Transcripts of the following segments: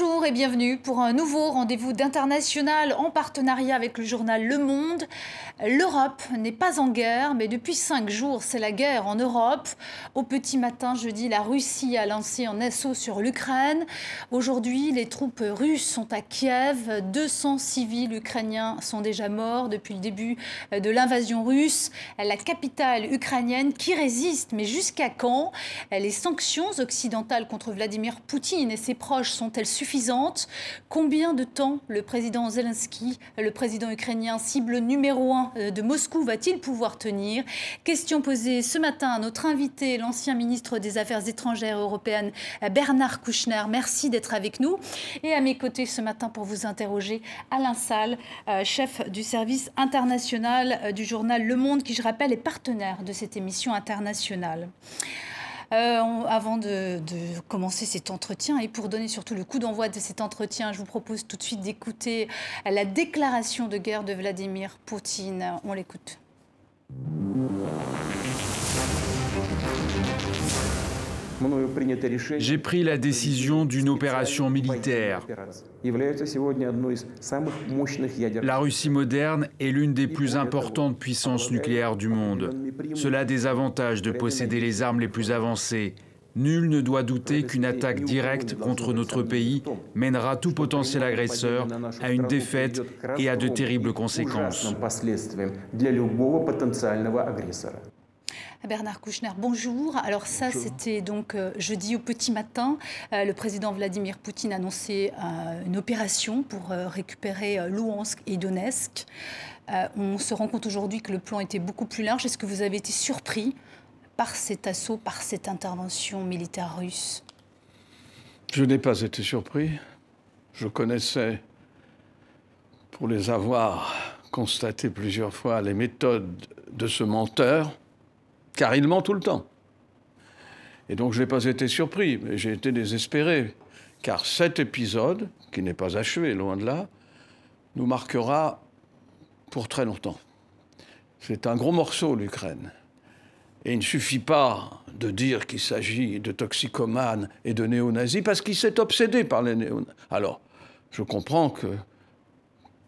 Bonjour et bienvenue pour un nouveau rendez-vous d'international en partenariat avec le journal Le Monde. L'Europe n'est pas en guerre, mais depuis cinq jours, c'est la guerre en Europe. Au petit matin, jeudi, la Russie a lancé un assaut sur l'Ukraine. Aujourd'hui, les troupes russes sont à Kiev. 200 civils ukrainiens sont déjà morts depuis le début de l'invasion russe. La capitale ukrainienne qui résiste, mais jusqu'à quand? Les sanctions occidentales contre Vladimir Poutine et ses proches sont-elles suffisante Combien de temps le président Zelensky, le président ukrainien cible numéro un euh, de Moscou, va-t-il pouvoir tenir? Question posée ce matin à notre invité, l'ancien ministre des Affaires étrangères européennes, Bernard Kouchner. Merci d'être avec nous. Et à mes côtés ce matin pour vous interroger, Alain Salle, euh, chef du service international euh, du journal Le Monde, qui, je rappelle, est partenaire de cette émission internationale. Euh, avant de, commencer cet entretien et pour donner surtout le coup d'envoi de cet entretien, je vous propose tout de suite d'écouter la déclaration de guerre de Vladimir Poutine. On l'écoute. J'ai pris la décision d'une opération militaire. La Russie moderne est l'une des plus importantes puissances nucléaires du monde. Cela a des avantages de posséder les armes les plus avancées. Nul ne doit douter qu'une attaque directe contre notre pays mènera tout potentiel agresseur à une défaite et à de terribles conséquences. Bernard Kouchner, bonjour. Alors ça, c'était donc euh, jeudi au petit matin. Euh, le président Vladimir Poutine annonçait euh, une opération pour récupérer Louhansk et Donetsk. on se rend compte aujourd'hui que le plan était beaucoup plus large. Est-ce que vous avez été surpris par cet assaut, par cette intervention militaire russe? Je n'ai pas été surpris. Je connaissais, pour les avoir constaté plusieurs fois, les méthodes de ce menteur car il ment tout le temps. Et donc je n'ai pas été surpris, mais j'ai été désespéré, car cet épisode, qui n'est pas achevé, loin de là, nous marquera pour très longtemps. C'est un gros morceau, l'Ukraine. Et il ne suffit pas de dire qu'il s'agit de toxicomanes et de néo-nazis, parce qu'il s'est obsédé par les néo-nazis. Alors, je comprends que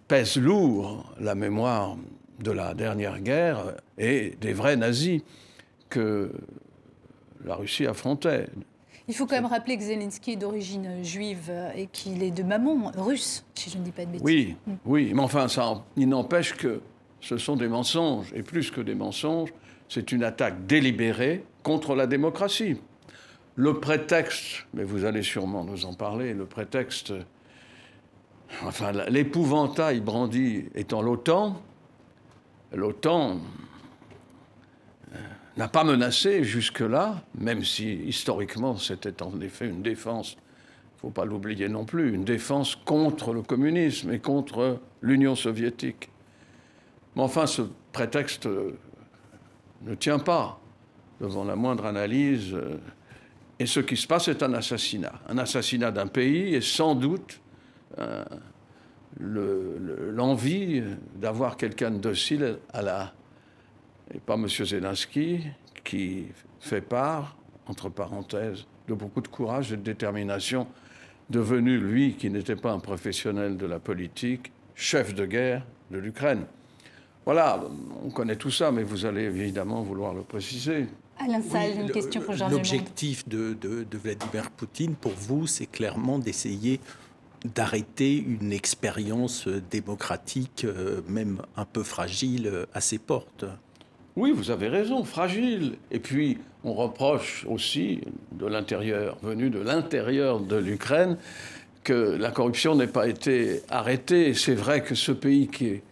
pèse lourd la mémoire de la dernière guerre et des vrais nazis que la Russie affrontait. Il faut quand même rappeler que Zelensky est d'origine juive et qu'il est de maman russe, si je ne dis pas de bêtises. Oui, mm. oui, mais enfin, ça, il n'empêche que ce sont des mensonges, et plus que des mensonges, c'est une attaque délibérée contre la démocratie. Le prétexte, mais vous allez sûrement nous en parler, le prétexte, enfin, l'épouvantail brandi étant l'OTAN, l'OTAN, n'a pas menacé jusque-là, même si historiquement c'était en effet une défense, il ne faut pas l'oublier non plus, une défense contre le communisme et contre l'Union soviétique. Mais enfin, ce prétexte euh, ne tient pas devant la moindre analyse. Euh, et ce qui se passe est un assassinat. Un assassinat d'un pays et sans doute euh, l'envie d'avoir quelqu'un de docile à la et pas M. Zelensky, qui fait part, entre parenthèses, de beaucoup de courage et de détermination, devenu, lui, qui n'était pas un professionnel de la politique, chef de guerre de l'Ukraine. Voilà, on connaît tout ça, mais vous allez évidemment vouloir le préciser. Alain Salle, une question pour Jean L'objectif de, de, Vladimir Poutine, pour vous, c'est clairement d'essayer d'arrêter une expérience démocratique, euh, même un peu fragile, euh, à ses portes. Oui, vous avez raison, fragile. Et puis, on reproche aussi de l'intérieur, venu de l'intérieur de l'Ukraine, que la corruption n'ait pas été arrêtée. C'est vrai que ce pays qui est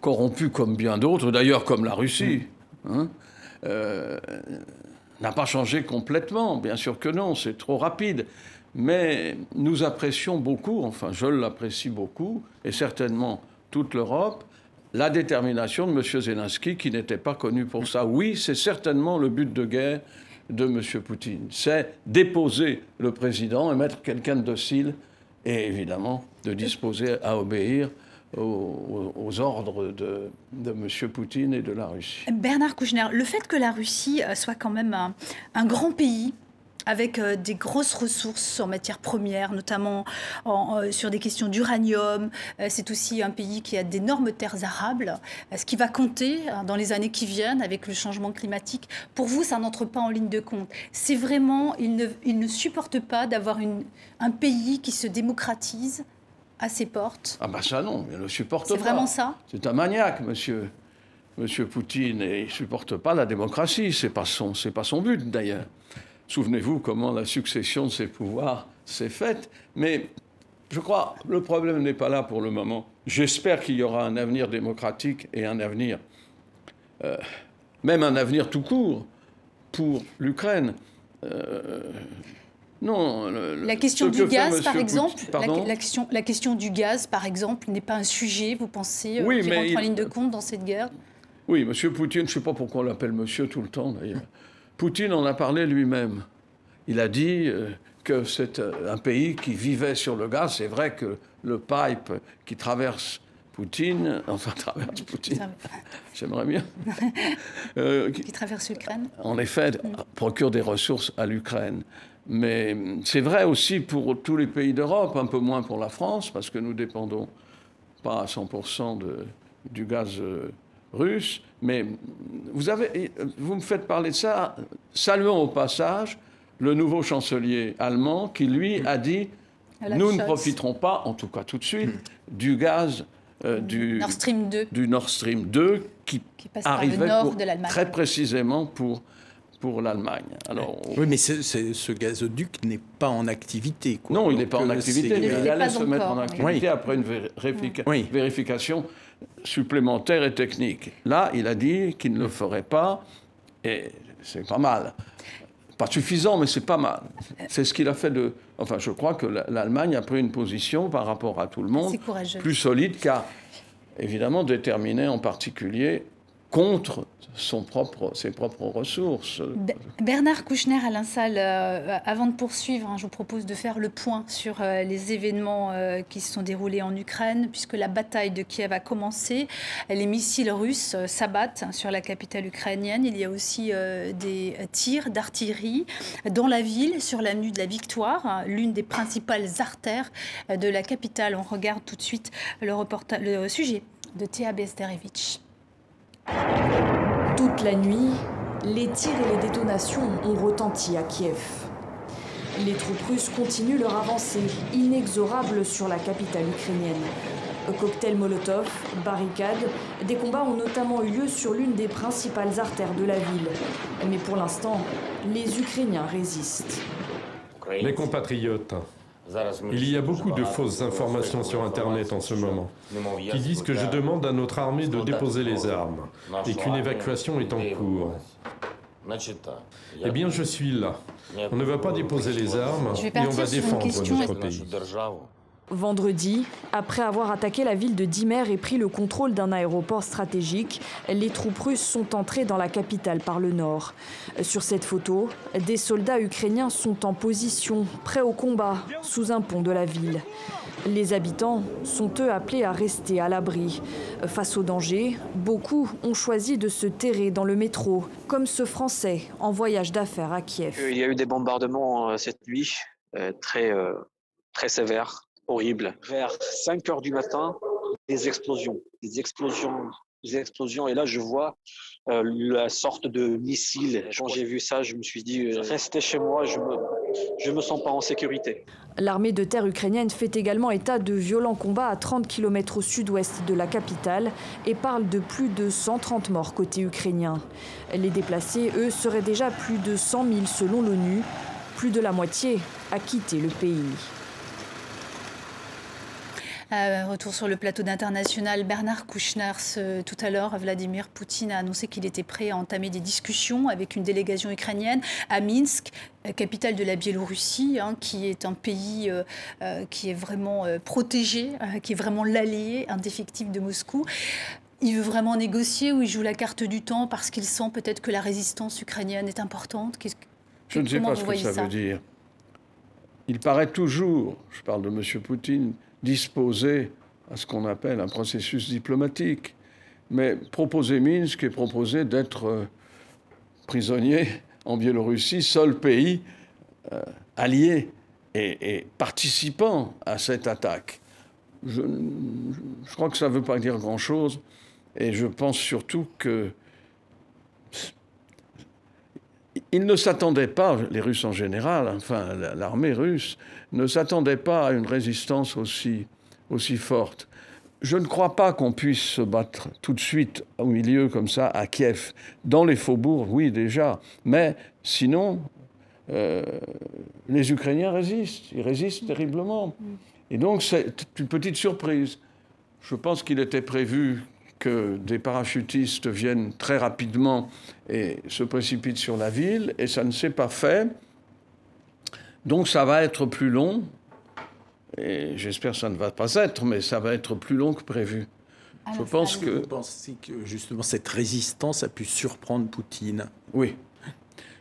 corrompu comme bien d'autres, d'ailleurs comme la Russie, hein, euh, n'a pas changé complètement. Bien sûr que non, c'est trop rapide. Mais nous apprécions beaucoup, enfin je l'apprécie beaucoup, et certainement toute l'Europe, la détermination de M. Zelensky, qui n'était pas connu pour ça. Oui, c'est certainement le but de guerre de M. Poutine. C'est déposer le président et mettre quelqu'un de docile et évidemment de disposer à obéir aux, ordres de, M. Poutine et de la Russie. Bernard Kouchner, le fait que la Russie euh, soit quand même un, grand pays avec des grosses ressources en matière première, notamment sur des questions d'uranium. c'est aussi un pays qui a d'énormes terres arables, ce qui va compter dans les années qui viennent avec le changement climatique. Pour vous, ça n'entre pas en ligne de compte. C'est vraiment, il ne, il ne supporte pas d'avoir un pays qui se démocratise à ses portes Ah bah ça non, il ne le supporte pas. C'est vraiment ça C'est un maniaque, monsieur. Monsieur Poutine, et il ne supporte pas la démocratie. Ce n'est pas, son, pas son but, d'ailleurs. Souvenez-vous comment la succession de ses pouvoirs s'est faite. Mais je crois que le problème n'est pas là pour le moment. J'espère qu'il y aura un avenir démocratique et un avenir, euh, même un avenir tout court pour l'Ukraine. Euh, non. la question du gaz, par exemple, la, question, la, question, du gaz, par exemple, n'est pas un sujet, vous pensez, euh, qui rentre en ligne de compte dans cette guerre? Oui, Monsieur Poutine, je ne sais pas pourquoi on l'appelle Monsieur tout le temps, d'ailleurs. Poutine en a parlé lui-même. Il a dit euh, que c'est euh, un pays qui vivait sur le gaz. C'est vrai que le pipe qui traverse Poutine, enfin traverse Poutine, j'aimerais bien. qui traverse l'Ukraine. En effet, procure des ressources à l'Ukraine. Mais c'est vrai aussi pour tous les pays d'Europe, un peu moins pour la France, parce que nous dépendons pas à 100% de, du gaz euh, russe. Mais vous, avez, vous me faites parler de ça. Saluons au passage le nouveau chancelier allemand qui, lui, a dit nous ne profiterons pas, en tout cas tout de suite, du gaz euh, du, Nord Stream 2. du Nord Stream 2 qui, arrivait très précisément pour pour l'Allemagne. Alors, oui, mais ce gazoduc n'est pas en activité. Non, il n'est pas en euh, activité, mais il allait se mettre en activité après une vérification supplémentaire et technique. Là, il a dit qu'il ne le ferait pas, et c'est pas mal. Pas suffisant, mais c'est pas mal. C'est ce qu'il a fait de. Enfin, je crois que l'Allemagne a pris une position par rapport à tout le monde plus solide, car évidemment déterminée en particulier contre ses propres ressources. Bernard Kouchner, Alain Salle, euh, avant de poursuivre, hein, je vous propose de faire le point sur euh, les événements euh, qui se sont déroulés en Ukraine, puisque la bataille de Kiev a commencé. Les missiles russes s'abattent sur la capitale ukrainienne. Il y a aussi des tirs d'artillerie dans la ville, sur l'avenue de la Victoire, l'une des principales artères de la capitale. On regarde tout de suite le, le sujet de Théa Besterevich. Toute la nuit, les tirs et les détonations ont retenti à Kiev. Les troupes russes continuent leur avancée, inexorable sur la capitale ukrainienne. Cocktail Molotov, barricades, des combats ont notamment eu lieu sur l'une des principales artères de la ville. Mais pour l'instant, les Ukrainiens résistent. Mes compatriotes, il y a beaucoup de fausses informations sur Internet en ce moment qui disent que je demande à notre armée de déposer les armes et qu'une évacuation est en cours. Eh bien, je suis là. On ne va pas déposer les armes et on va défendre notre pays. Vendredi, après avoir attaqué la ville de Dimer et pris le contrôle d'un aéroport stratégique, les troupes russes sont entrées dans la capitale par le nord. Sur cette photo, des soldats ukrainiens sont en position, prêts au combat, sous un pont de la ville. Les habitants sont eux appelés à rester à l'abri. Face au danger, beaucoup ont choisi de se terrer dans le métro, comme ce Français en voyage d'affaires à Kiev. Il y a eu des bombardements euh, cette nuit, euh, très, euh, très sévères horrible. Vers 5 heures du matin, des explosions, des explosions, des explosions. Et là, je vois euh, la sorte de missile. Quand j'ai vu ça, je me suis dit, euh, restez chez moi, je me, je me sens pas en sécurité. L'armée de terre ukrainienne fait également état de violents combats à 30 km au sud-ouest de la capitale et parle de plus de 130 morts côté ukrainien. Les déplacés, eux, seraient déjà plus de 100 000 selon l'ONU. Plus de la moitié a quitté le pays. Euh, retour sur le plateau d'international. Bernard Kouchner, tout à l'heure, Vladimir Poutine a annoncé qu'il était prêt à entamer des discussions avec une délégation ukrainienne à Minsk, euh, capitale de la Biélorussie, hein, qui est un pays euh, qui est vraiment protégé, qui est vraiment l'allié indéfectible de Moscou. Il veut vraiment négocier ou il joue la carte du temps parce qu'il sent peut-être que la résistance ukrainienne est importante? Je ne sais pas ce que ça, ça? veut dire. Il paraît toujours, je parle de M. Poutine, disposer à ce qu'on appelle un processus diplomatique. Mais proposer Minsk et proposer d'être euh, prisonnier en Biélorussie, seul pays allié et, participant à cette attaque. Je crois que ça ne veut pas dire grand-chose. Et je pense surtout que ils ne s'attendaient pas, les Russes en général, enfin l'armée russe, ne s'attendait pas à une résistance aussi, aussi forte. Je ne crois pas qu'on puisse se battre tout de suite au milieu comme ça à Kiev. Dans les faubourgs, oui déjà, mais sinon, euh, les Ukrainiens résistent, ils résistent terriblement. Et donc c'est une petite surprise. Je pense qu'il était prévu que des parachutistes viennent très rapidement et se précipitent sur la ville, et ça ne s'est pas fait. Donc ça va être plus long, et j'espère que ça ne va pas être, mais ça va être plus long que prévu. Je pense que... Vous pensez que justement cette résistance a pu surprendre Poutine? Oui,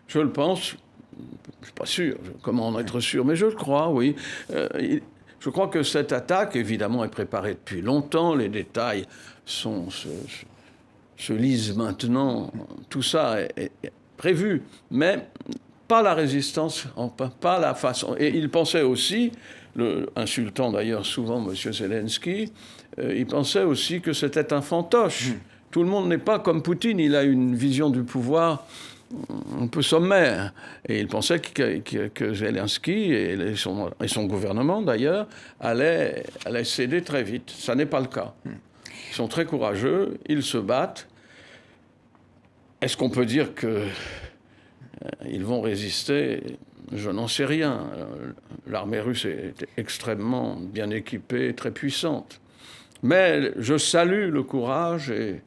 je le pense. Je ne suis pas sûr. Comment en être sûr? Mais je le crois, oui. Euh, je crois que cette attaque, évidemment, est préparée depuis longtemps. Les détails sont, se, lisent maintenant. Tout ça est, prévu. Mais pas la résistance, pas la façon. Et il pensait aussi, le, insultant d'ailleurs souvent M. Zelensky, euh, il pensait aussi que c'était un fantoche. Hmm. Tout le monde n'est pas comme Poutine, il a une vision du pouvoir un peu sommaire. Et il pensait que, Zelensky et son, gouvernement, d'ailleurs, allaient, céder très vite. Ça n'est pas le cas. Ils sont très courageux, ils se battent. Est-ce qu'on peut dire qu'ils euh, vont résister? Je n'en sais rien. L'armée russe est extrêmement bien équipée, très puissante. Mais je salue le courage et,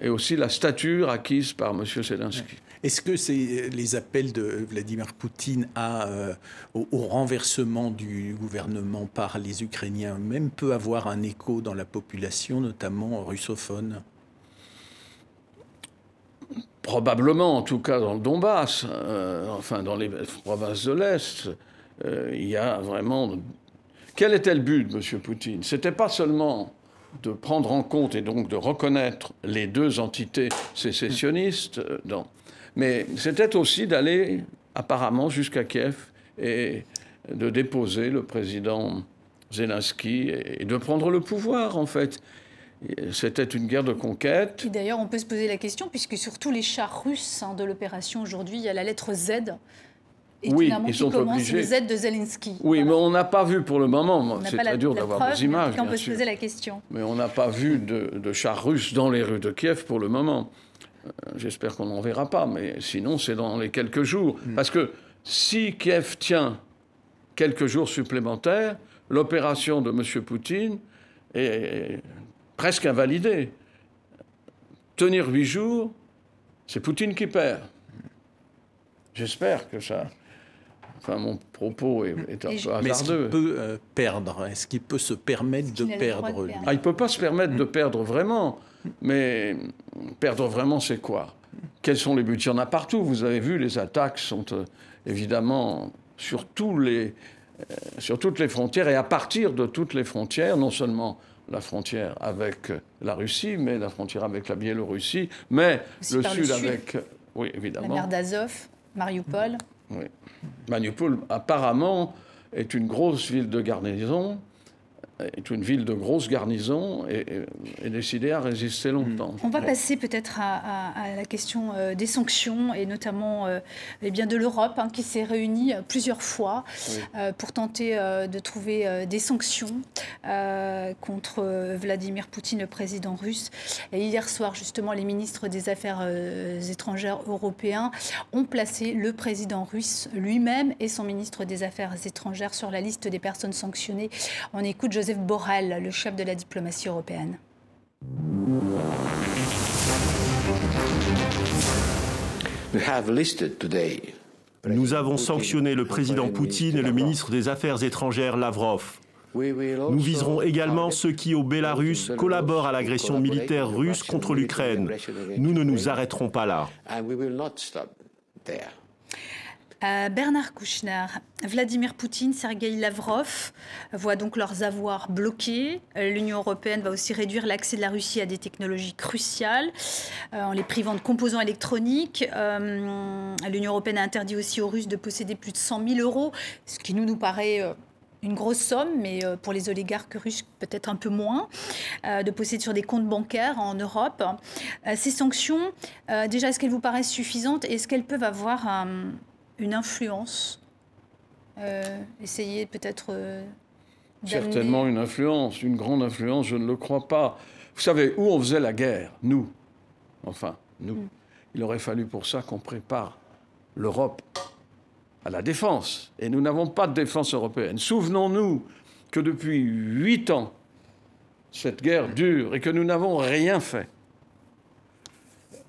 et aussi la stature acquise par M. Zelensky. Est-ce que c'est les appels de Vladimir Poutine euh, au, renversement du gouvernement par les Ukrainiens même peut avoir un écho dans la population, notamment russophone? Probablement, en tout cas dans le Donbass, euh, enfin dans les provinces de l'Est, euh, il y a vraiment. Quel était le but de M. Poutine? C'était pas seulement de prendre en compte et donc de reconnaître les deux entités sécessionnistes dans, mais c'était aussi d'aller apparemment jusqu'à Kiev et de déposer le président Zelensky et de prendre le pouvoir, en fait. C'était une guerre de conquête. D'ailleurs, on peut se poser la question, puisque sur tous les chars russes hein, de l'opération aujourd'hui, il y a la lettre Z. Et oui, ils sont obligés. Z de Zelensky. Oui, mais on n'a pas vu pour le moment. C'est très dur d'avoir des images. on peut se poser la question. Mais on n'a pas vu de, de chars russes dans les rues de Kiev pour le moment. Euh, j'espère qu'on n'en verra pas, mais sinon c'est dans les quelques jours. Mm. Parce que si Kiev tient quelques jours supplémentaires, l'opération de M. Poutine est presque invalidée. Tenir huit jours, c'est Poutine qui perd. J'espère que ça. Enfin, mon propos est, un peu hasardeux. Mais est-ce qu'il peut euh, perdre? Est-ce qu'il peut se permettre de perdre, lui? ah, Il ne peut pas se permettre de perdre vraiment. Mais perdre vraiment, c'est quoi Quels sont les buts? Il y en a partout. Vous avez vu, les attaques sont euh, évidemment sur, tous les, euh, sur toutes les frontières et à partir de toutes les frontières, non seulement la frontière avec la Russie, mais la frontière avec la Biélorussie, mais le sud, avec. Oui, évidemment. La mer d'Azov, Mariupol. Oui. Mariupol, apparemment, est une grosse ville de garnison est une ville de grosse garnison et, est décidée à résister longtemps. On va passer peut-être à, la question euh, des sanctions et notamment euh, eh bien de l'Europe hein, qui s'est réunie plusieurs fois euh, pour tenter de trouver des sanctions contre Vladimir Poutine, le président russe. Et hier soir, justement, les ministres des Affaires étrangères européens ont placé le président russe lui-même et son ministre des Affaires étrangères sur la liste des personnes sanctionnées. On écoute Joseph Borrell, le chef de la diplomatie européenne. Nous avons sanctionné le président Poutine et le ministre des Affaires étrangères Lavrov. Nous viserons également ceux qui, au Bélarus, collaborent à l'agression militaire russe contre l'Ukraine. Nous ne nous arrêterons pas là. Euh, Bernard Kouchner, Vladimir Poutine, Sergei Lavrov voient donc leurs avoirs bloqués. Euh, L'Union européenne va aussi réduire l'accès de la Russie à des technologies cruciales euh, en les privant de composants électroniques. L'Union européenne a interdit aussi aux Russes de posséder plus de 100 000 euros, ce qui nous, nous paraît une grosse somme, mais pour les oligarques russes, peut-être un peu moins, de posséder sur des comptes bancaires en Europe. Ces sanctions, déjà, est-ce qu'elles vous paraissent suffisantes Est-ce qu'elles peuvent avoir une influence euh, Essayer peut-être. Euh, Certainement une influence, une grande influence, je ne le crois pas. Vous savez, où on faisait la guerre? Nous. Enfin, nous. Mm. Il aurait fallu pour ça qu'on prépare l'Europe à la défense. Et nous n'avons pas de défense européenne. Souvenons-nous que depuis huit ans, cette guerre dure et que nous n'avons rien fait.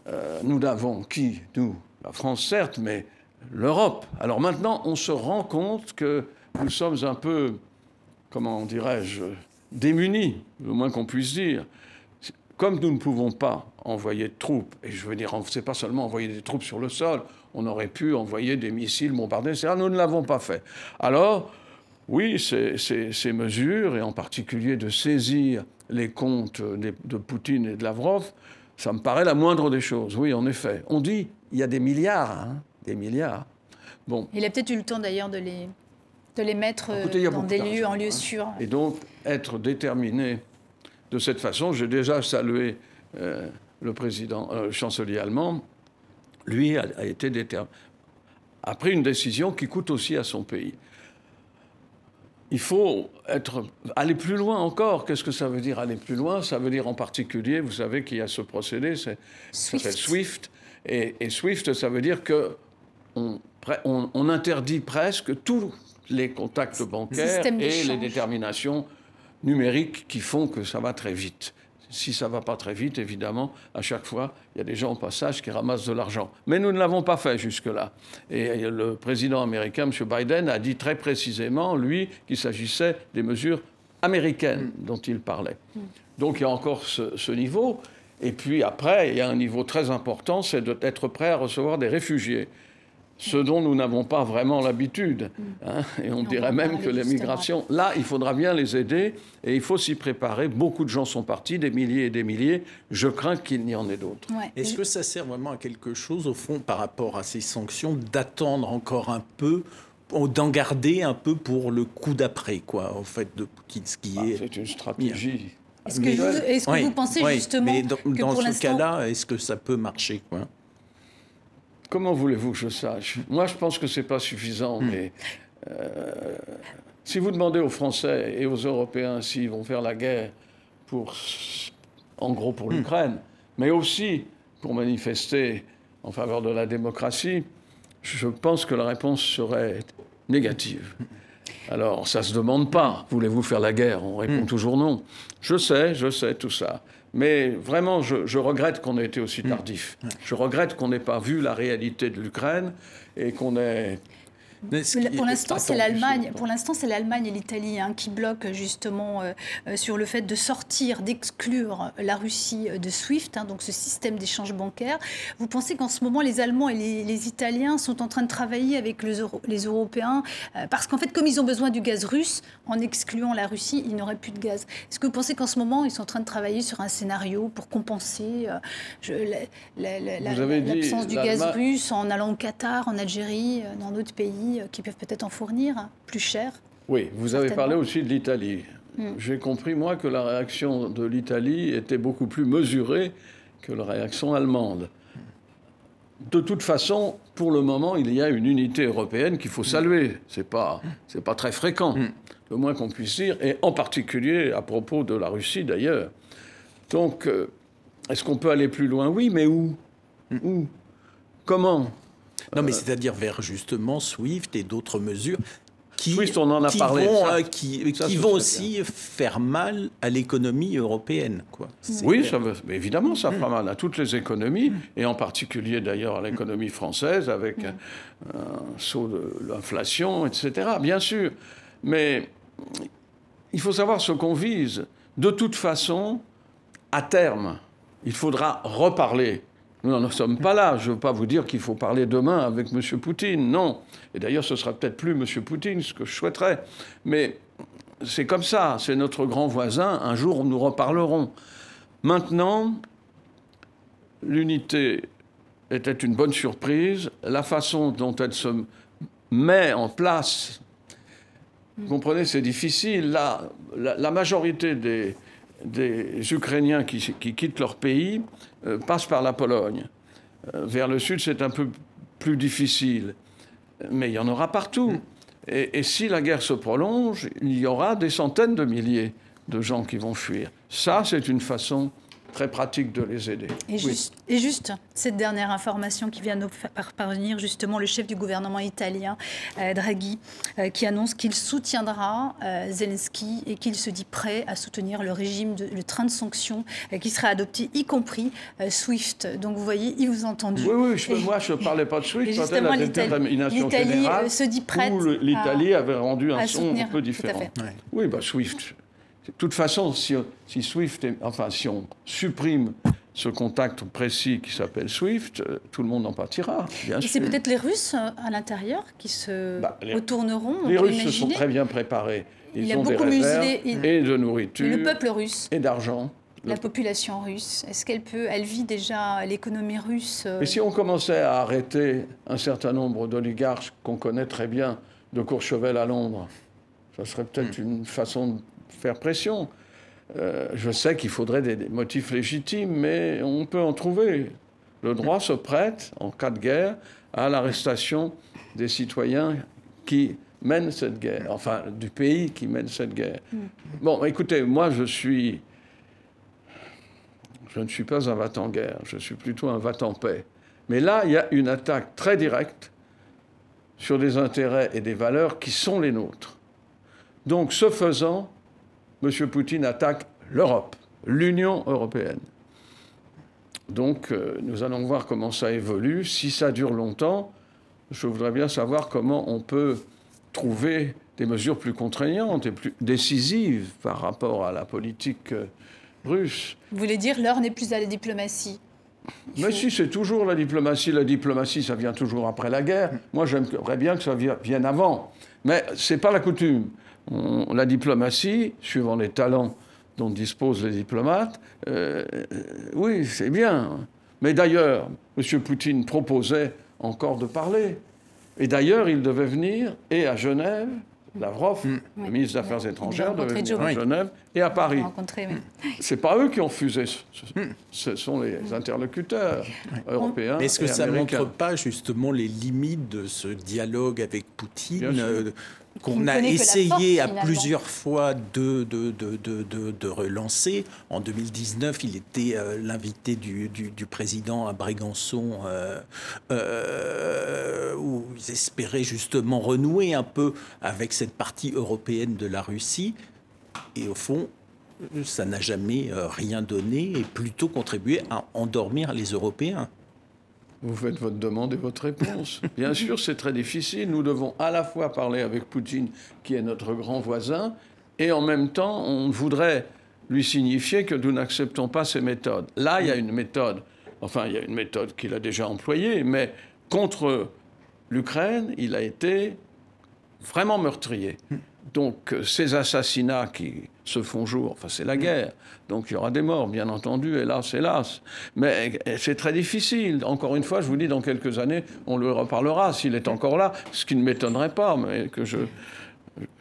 Euh, nous n'avons qui Nous, la France certes, mais l'Europe. Alors maintenant, on se rend compte que nous sommes un peu, comment dirais-je, démunis, le moins qu'on puisse dire. Comme nous ne pouvons pas envoyer de troupes, et je veux dire, c'est pas seulement envoyer des troupes sur le sol, on aurait pu envoyer des missiles, bombarder, etc. Nous ne l'avons pas fait. Alors, oui, ces, mesures, et en particulier de saisir les comptes de Poutine et de Lavrov, ça me paraît la moindre des choses. Oui, en effet. On dit, il y a des milliards. Hein des milliards. Bon. Il a peut-être eu le temps d'ailleurs de les, de les mettre euh, dans des lieux, en lieux hein. sûrs. Et donc, être déterminé de cette façon, j'ai déjà salué euh, le président, euh, chancelier allemand, lui a, été déterminé, a pris une décision qui coûte aussi à son pays. Il faut être, aller plus loin encore. Qu'est-ce que ça veut dire aller plus loin? Ça veut dire en particulier, vous savez qu'il y a ce procédé, c'est Swift. Swift. Et, et, Swift, ça veut dire que on, interdit presque tous les contacts bancaires et les déterminations numériques qui font que ça va très vite. Si ça ne va pas très vite, évidemment, à chaque fois, il y a des gens au passage qui ramassent de l'argent. Mais nous ne l'avons pas fait jusque-là. Et le président américain, M. Biden, a dit très précisément, lui, qu'il s'agissait des mesures américaines dont il parlait. Donc il y a encore ce, ce niveau. Et puis après, il y a un niveau très important, c'est d'être prêt à recevoir des réfugiés ce dont nous n'avons pas vraiment l'habitude. Hein. et on, dirait même que les migrations, là, il faudra bien les aider et il faut s'y préparer. Beaucoup de gens sont partis, des milliers et des milliers. Je crains qu'il n'y en ait d'autres. Est-ce que ça sert vraiment à quelque chose, au fond, par rapport à ces sanctions, d'attendre encore un peu d'en garder un peu pour le coup d'après, quoi, en fait, de Poutine, ce qui ah, est... C'est une stratégie. Est-ce que, vous, pensez justement mais dans, que dans ce cas-là, est-ce que ça peut marcher, quoi? Comment voulez-vous que je sache? Moi, je pense que ce n'est pas suffisant, hmm. mais euh, si vous demandez aux Français et aux Européens s'ils vont faire la guerre pour, en gros pour hmm. l'Ukraine, mais aussi pour manifester en faveur de la démocratie, je pense que la réponse serait négative. Alors, ça ne se demande pas, voulez-vous faire la guerre? On répond hmm. toujours non. Je sais, je sais tout ça. Mais vraiment, je, regrette qu'on ait été aussi mm. tardif. Je regrette qu'on n'ait pas vu la réalité de l'Ukraine et qu'on ait pour l'instant, c'est l'Allemagne. Pour l'instant, c'est l'Allemagne et l'Italie hein, qui bloquent justement euh, euh, sur le fait de sortir, d'exclure la Russie de SWIFT, hein, donc ce système d'échange bancaire. Vous pensez qu'en ce moment, les Allemands et les, Italiens sont en train de travailler avec les, les Européens euh, parce qu'en fait, comme ils ont besoin du gaz russe, en excluant la Russie, ils n'auraient plus de gaz. Est-ce que vous pensez qu'en ce moment, ils sont en train de travailler sur un scénario pour compenser l'absence du gaz russe en allant au Qatar, en Algérie, dans d'autres pays? Euh, qui peuvent peut-être en fournir plus cher. Oui, vous avez parlé aussi de l'Italie. Hmm. J'ai compris, moi, que la réaction de l'Italie était beaucoup plus mesurée que la réaction allemande. De toute façon, pour le moment, il y a une unité européenne qu'il faut saluer. Ce n'est pas, pas très fréquent, hmm. le moins qu'on puisse dire, et en particulier à propos de la Russie d'ailleurs. Donc, euh, est-ce qu'on peut aller plus loin? Oui, mais où? Où? Comment? Non, mais c'est-à-dire vers justement SWIFT et d'autres mesures qui, Swift, on en a parlé, vont, euh, qui, vont aussi faire mal à l'économie européenne. Quoi. Oui, ça mais évidemment, ça fera mal à toutes les économies, et en particulier d'ailleurs à l'économie française, avec un, saut de l'inflation, etc. Bien sûr. Mais il faut savoir ce qu'on vise. De toute façon, à terme, il faudra reparler Nous n'en sommes pas là. Je ne veux pas vous dire qu'il faut parler demain avec M. Poutine. Non. Et d'ailleurs, ce sera peut-être plus M. Poutine, ce que je souhaiterais. Mais c'est comme ça. C'est notre grand voisin. Un jour, nous reparlerons. Maintenant, l'unité était une bonne surprise. La façon dont elle se met en place, vous comprenez, c'est difficile. La, la, majorité des, des Ukrainiens qui, qui, quittent leur pays euh, passent par la Pologne. Euh, vers le sud, c'est un peu plus difficile. Mais il y en aura partout. Et, et, si la guerre se prolonge, il y aura des centaines de milliers de gens qui vont fuir. Ça, c'est une façon très pratique de les aider. Et, juste, et juste, cette dernière information qui vient nous parvenir, justement, le chef du gouvernement italien, euh, Draghi, euh, qui annonce qu'il soutiendra euh, Zelensky et qu'il se dit prêt à soutenir le régime, de, le train de sanctions qui sera adopté, y compris SWIFT. Donc vous voyez, il vous a entendu. Oui, oui, moi je ne parlais pas de SWIFT, et justement, l'Italie se dit prête. L'Italie avait rendu un son un peu différent. Oui, bah, SWIFT. De toute façon, si, Swift, enfin, si on supprime ce contact précis qui s'appelle SWIFT, euh, tout le monde en partira. Et c'est peut-être les Russes euh, à l'intérieur qui se bah, retourneront. Les Russes se sont très bien préparés. Ils Il ont des réserves et de nourriture. le peuple russe. Et d'argent. La population russe, est-ce qu'elle peut, elle vit déjà l'économie russe euh? Et si on commençait à arrêter un certain nombre d'oligarques qu'on connaît très bien de Courchevel à Londres, ça serait peut-être hmm. une façon de faire pression. Euh, je sais qu'il faudrait des, motifs légitimes, mais on peut en trouver. Le droit se prête, en cas de guerre, à l'arrestation des citoyens qui mènent cette guerre, enfin du pays qui mène cette guerre. Mm. Bon, écoutez, moi je suis. Je ne suis pas un vat en guerre, je suis plutôt un vat en paix. Mais là, il y a une attaque très directe sur des intérêts et des valeurs qui sont les nôtres. Donc, ce faisant, M. Poutine attaque l'Europe, l'Union européenne. Donc euh, nous allons voir comment ça évolue. Si ça dure longtemps, je voudrais bien savoir comment on peut trouver des mesures plus contraignantes et plus décisives par rapport à la politique euh, russe. Vous voulez dire l'heure n'est plus à la diplomatie mais si, c'est toujours la diplomatie. La diplomatie, ça vient toujours après la guerre. Moi, j'aimerais bien que ça vienne avant. Mais ce n'est pas la coutume la diplomatie, suivant les talents dont disposent les diplomates, euh, oui, c'est bien. Mais d'ailleurs, M. Poutine proposait encore de parler. Et d'ailleurs, il devait venir et à Genève, Lavrov, mm. le ministre des Affaires étrangères, devait venir à Genève et à Paris. Ce n'est pas eux qui ont fusé, ce, sont les interlocuteurs européens. Est-ce que ça ne montre pas justement les limites de ce dialogue avec Poutine qu'on a essayé à plusieurs fois de, de, de, de, relancer. En 2019, il était euh, l'invité du, du, président à Brégançon, euh, euh, où ils espéraient justement renouer un peu avec cette partie européenne de la Russie. Et au fond, ça n'a jamais rien donné et plutôt contribué à endormir les Européens. Vous faites votre demande et votre réponse. Bien sûr, c'est très difficile. Nous devons à la fois parler avec Poutine, qui est notre grand voisin, et en même temps, on voudrait lui signifier que nous n'acceptons pas ses méthodes. Là, il y a une méthode, enfin, il y a une méthode qu'il a déjà employée, mais contre l'Ukraine, il a été vraiment meurtrier. Donc, ces assassinats qui se font jour. Enfin, c'est la guerre. Donc il y aura des morts, bien entendu, hélas, hélas. Mais c'est très difficile. Encore une fois, je vous dis, dans quelques années, on le reparlera s'il est encore là, ce qui ne m'étonnerait pas, mais que je,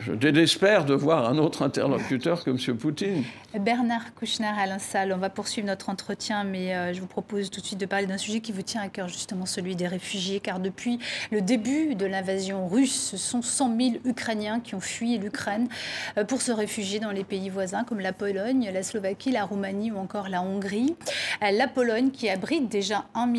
je désespère de voir un autre interlocuteur que M. Poutine. Bernard Kouchner, Alain Salle, on va poursuivre notre entretien, mais euh, je vous propose tout de suite de parler d'un sujet qui vous tient à cœur, justement celui des réfugiés, car depuis le début de l'invasion russe, ce sont 100 000 Ukrainiens qui ont fui l'Ukraine euh, pour se réfugier dans les pays voisins comme la Pologne, la Slovaquie, la Roumanie ou encore la Hongrie. Euh, la Pologne qui abrite déjà 1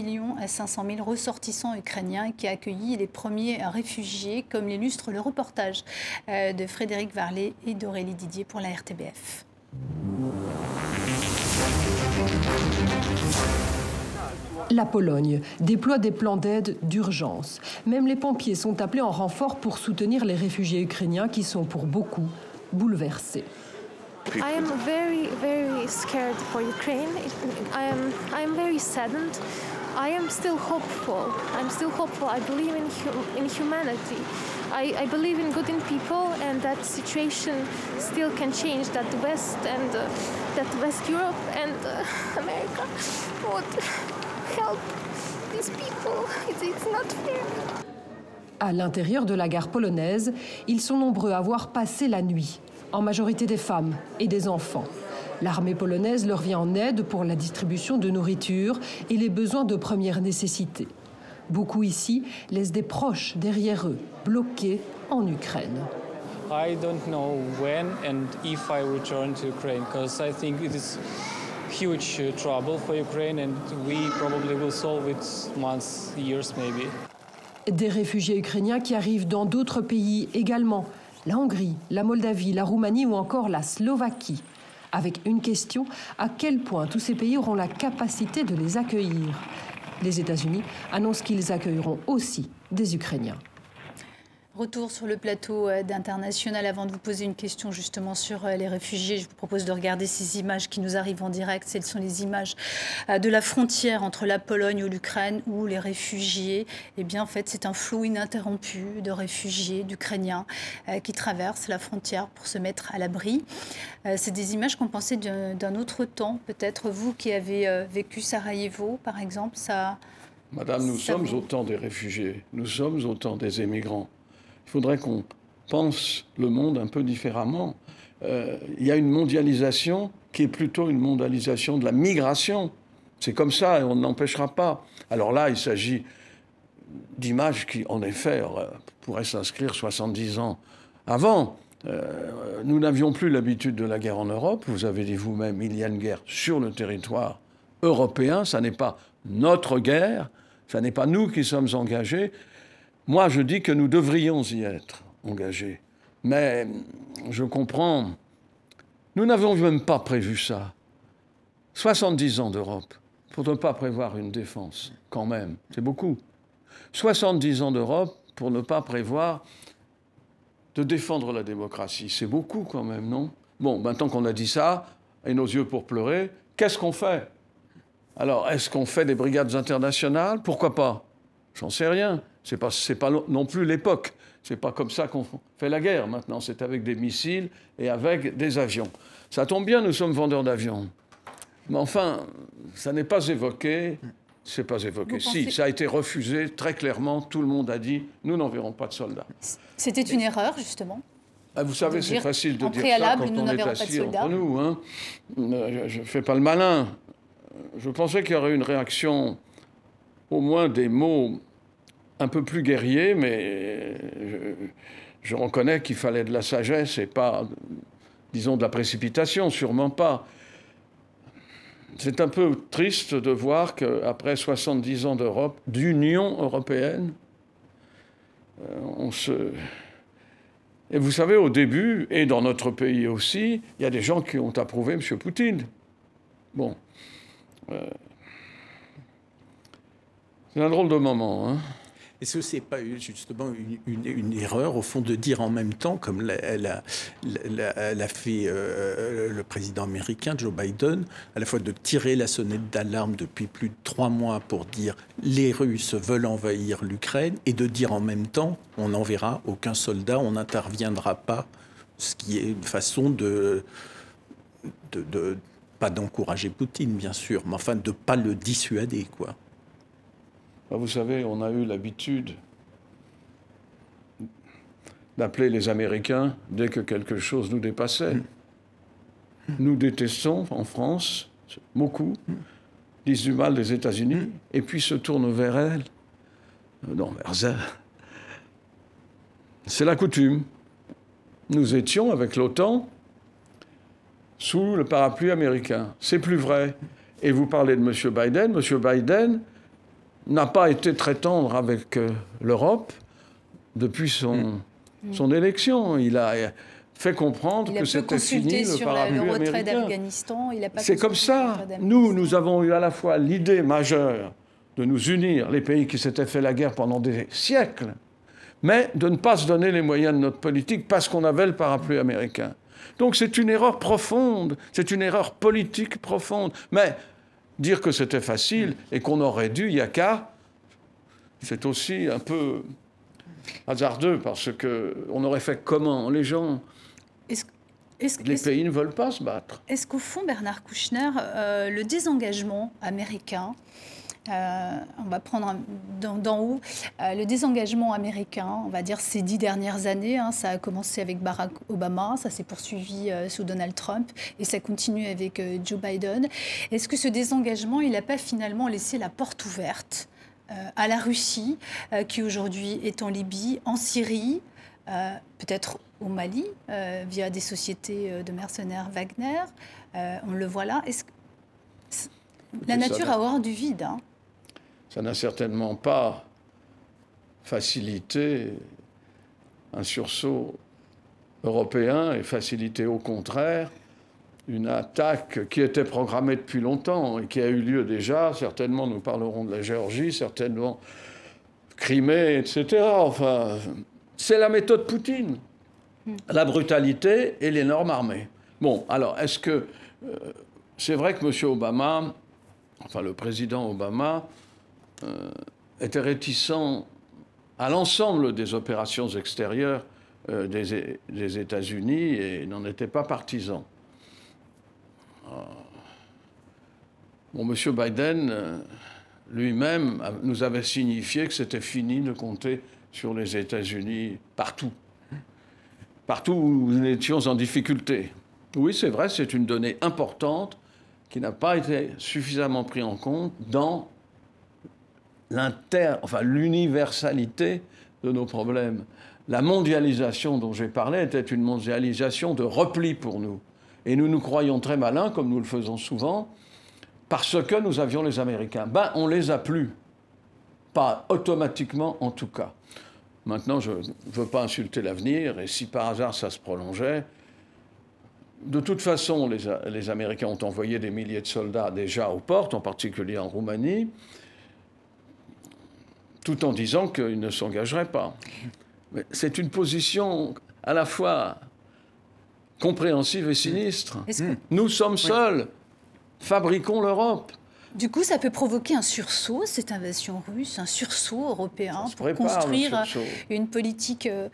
500 000 ressortissants ukrainiens et qui a accueilli les premiers réfugiés, comme l'illustre le reportage de Frédéric Varlet et d'Aurélie Didier pour la RTBF. La Pologne déploie des plans d'aide d'urgence. Même les pompiers sont appelés en renfort pour soutenir les réfugiés ukrainiens qui sont pour beaucoup bouleversés. I am very, very scared for Ukraine. I am, I am very saddened. I am still hopeful. I'm still hopeful. I believe in, in humanity. I, I believe in good in people and that situation still can change. That the West and uh, that West Europe and uh, America would help these people. It's, it's not fair. À l'intérieur de la gare polonaise, ils sont nombreux à avoir passé la nuit, en majorité des femmes et des enfants. L'armée polonaise leur vient en aide pour la distribution de nourriture et les besoins de première nécessité. Beaucoup ici laissent des proches derrière eux, bloqués en Ukraine. I don't know when and if I return to Ukraine because I think it is huge uh, trouble for Ukraine and we probably will solve it months, years maybe. Des réfugiés ukrainiens qui arrivent dans d'autres pays également, la Hongrie, la Moldavie, la Roumanie ou encore la Slovaquie. Avec une question, à quel point tous ces pays auront la capacité de les accueillir? Les États-Unis annoncent qu'ils accueilleront aussi des Ukrainiens. Retour sur le plateau euh, d'International. Avant de vous poser une question justement sur euh, les réfugiés, je vous propose de regarder ces images qui nous arrivent en direct. Ce sont les images euh, de la frontière entre la Pologne et l'Ukraine où les réfugiés, eh bien en fait c'est un flou ininterrompu de réfugiés, d'Ukrainiens qui traversent la frontière pour se mettre à l'abri. C'est des images qu'on pensait d'un autre temps. Peut-être vous qui avez vécu Sarajevo par exemple, ça... Madame, nous sommes autant des réfugiés, nous sommes autant des émigrants. Il faudrait qu'on pense le monde un peu différemment. Euh, il y a une mondialisation qui est plutôt une mondialisation de la migration. C'est comme ça et on n'empêchera pas. Alors là, il s'agit d'images qui, en effet, pourraient s'inscrire 70 ans avant. Euh, nous n'avions plus l'habitude de la guerre en Europe. Vous avez dit vous-même, il y a une guerre sur le territoire européen. Ça n'est pas notre guerre. Ça n'est pas nous qui sommes engagés. Moi, je dis que nous devrions y être engagés. Mais je comprends. Nous n'avons même pas prévu ça. 70 ans d'Europe pour ne pas prévoir une défense, quand même. C'est beaucoup. 70 ans d'Europe pour ne pas prévoir de défendre la démocratie. C'est beaucoup quand même, non? Bon, maintenant qu'on a dit ça, et nos yeux pour pleurer, qu'est-ce qu'on fait? Alors, est-ce qu'on fait des brigades internationales? Pourquoi pas? J'en sais rien. C'est pas, pas non plus l'époque. C'est pas comme ça qu'on fait la guerre maintenant. C'est avec des missiles et avec des avions. Ça tombe bien, nous sommes vendeurs d'avions. Mais enfin, ça n'est pas évoqué. C'est pas évoqué. Si, ça a été refusé très clairement. Tout le monde a dit nous n'enverrons pas de soldats. C'était une erreur, justement. Ah, vous savez, c'est facile de dire ça quand on est assis entre nous. Hein. Euh, je ne fais pas le malin. Je pensais qu'il y aurait une réaction, au moins des mots un peu plus guerrier, mais je, reconnais qu'il fallait de la sagesse et pas, disons, de la précipitation, sûrement pas. C'est un peu triste de voir qu'après 70 ans d'Europe, d'Union européenne, euh, on se... Et vous savez, au début, et dans notre pays aussi, il y a des gens qui ont approuvé M. Poutine. Bon. Euh, c'est un drôle de moment, hein est-ce que ce n'est pas justement une, erreur, au fond, de dire en même temps, comme l'a, fait euh, le président américain, Joe Biden, à la fois de tirer la sonnette d'alarme depuis plus de trois mois pour dire les Russes veulent envahir l'Ukraine, et de dire en même temps on n'enverra aucun soldat, on n'interviendra pas, ce qui est une façon de, de pas d'encourager Poutine, bien sûr, mais enfin de ne pas le dissuader, quoi. Bah, vous savez, on a eu l'habitude d'appeler les Américains dès que quelque chose nous dépassait. Nous détestons en France, beaucoup, disent du mal des États-Unis, et puis se tournent vers elles. Euh, non, vers. C'est la coutume. Nous étions, avec l'OTAN, sous le parapluie américain. C'est plus vrai. Et vous parlez de M. Biden. M. Biden n'a pas été très tendre avec euh, l'Europe depuis son, mm. son élection. Il a fait comprendre que c'était fini sur le, le retrait d'Afghanistan. C'est comme ça. Nous, nous avons eu à la fois l'idée majeure de nous unir, les pays qui s'étaient fait la guerre pendant des siècles, mais de ne pas se donner les moyens de notre politique parce qu'on avait le parapluie américain. Donc c'est une erreur profonde, c'est une erreur politique profonde. Mais dire que c'était facile et qu'on aurait dû, il y a qu'à, c'est aussi un peu hasardeux parce qu'on aurait fait comment Les gens. les pays ne veulent pas se battre. Est-ce qu'au fond, Bernard Kouchner, euh, le désengagement américain on va prendre d'en haut euh, le désengagement américain, on va dire ces dix dernières années. Hein, ça a commencé avec Barack Obama, ça s'est poursuivi euh, sous Donald Trump et ça continue avec Joe Biden. Est-ce que ce désengagement, il n'a pas finalement laissé la porte ouverte à la Russie, qui aujourd'hui est en Libye, en Syrie, peut-être au Mali, via des sociétés de mercenaires Wagner On le voit là. Est-ce la nature a horreur du vide. Hein ça n'a certainement pas facilité un sursaut européen et facilité au contraire une attaque qui était programmée depuis longtemps et qui a eu lieu déjà. Certainement, nous parlerons de la Géorgie, certainement Crimée, etc. Enfin, c'est la méthode Poutine. Hmm. La brutalité et les normes armées. Bon, alors, est-ce que. Euh, c'est vrai que M. Obama, enfin le président Obama, euh, était réticent à l'ensemble des opérations extérieures euh, des, États-Unis et n'en était pas partisan. Euh, bon, M. Biden lui-même nous avait signifié que c'était fini de compter sur les États-Unis partout, partout où nous étions en difficulté. Oui, c'est vrai, c'est une donnée importante qui n'a pas été suffisamment prise en compte dans l'inter, enfin l'universalité de nos problèmes. La mondialisation dont j'ai parlé était une mondialisation de repli pour nous. Et nous nous croyons très malins, comme nous le faisons souvent, parce que nous avions les Américains. Ben, on les a plus. Pas automatiquement, en tout cas. Maintenant, je ne veux pas insulter l'avenir, et si par hasard ça se prolongeait, de toute façon, les, les, Américains ont envoyé des milliers de soldats déjà aux portes, en particulier en Roumanie tout en disant qu'il ne s'engagerait pas. C'est une position à la fois compréhensive et sinistre. Nous sommes seuls. Fabriquons l'Europe. Du coup, ça peut provoquer un sursaut, cette invasion russe, un sursaut européen pour construire une politique euh,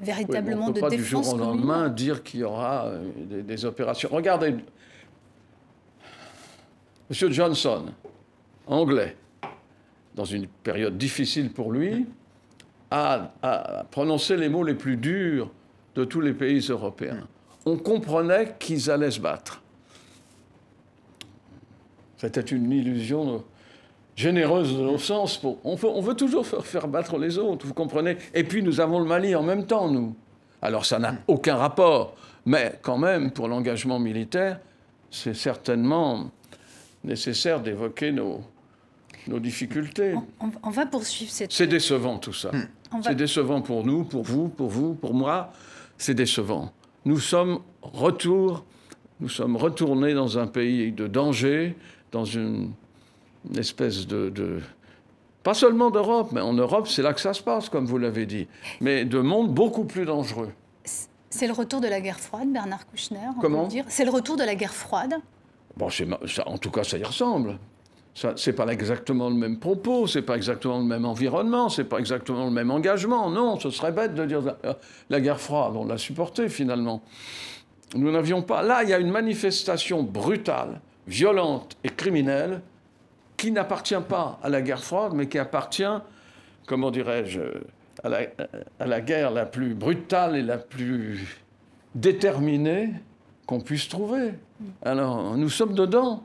véritablement de défense. On ne peut pas du jour au lendemain dire qu'il y aura euh, des, des, opérations. Regardez, M. Johnson, anglais, dans une période difficile pour lui, a, prononcé les mots les plus durs de tous les pays européens. On comprenait qu'ils allaient se battre. C'était une illusion généreuse de nos sens. on, veut, toujours faire, battre les autres, vous comprenez? Et puis nous avons le Mali en même temps, nous. Alors ça n'a aucun rapport, mais quand même, pour l'engagement militaire, c'est certainement nécessaire d'évoquer nos, nos difficultés. On, va poursuivre cette... C'est décevant tout ça. Hmm. C'est décevant pour nous, pour vous, pour vous, pour moi. C'est décevant. Nous sommes retour, nous sommes retournés dans un pays de danger, dans une, espèce de, de pas seulement d'Europe, mais en Europe, c'est là que ça se passe, comme vous l'avez dit, mais de monde beaucoup plus dangereux. C'est le retour de la guerre froide, Bernard Kouchner Comment dire C'est le retour de la guerre froide Bon, en tout cas, ça y ressemble. Ce n'est pas exactement le même propos, c'est pas exactement le même environnement, c'est pas exactement le même engagement. Non, ce serait bête de dire la, la guerre froide, on l'a supportée finalement. Nous n'avions pas. Là, il y a une manifestation brutale, violente et criminelle qui n'appartient pas à la guerre froide, mais qui appartient, comment dirais-je, à la guerre la plus brutale et la plus déterminée qu'on puisse trouver. Alors, nous sommes dedans.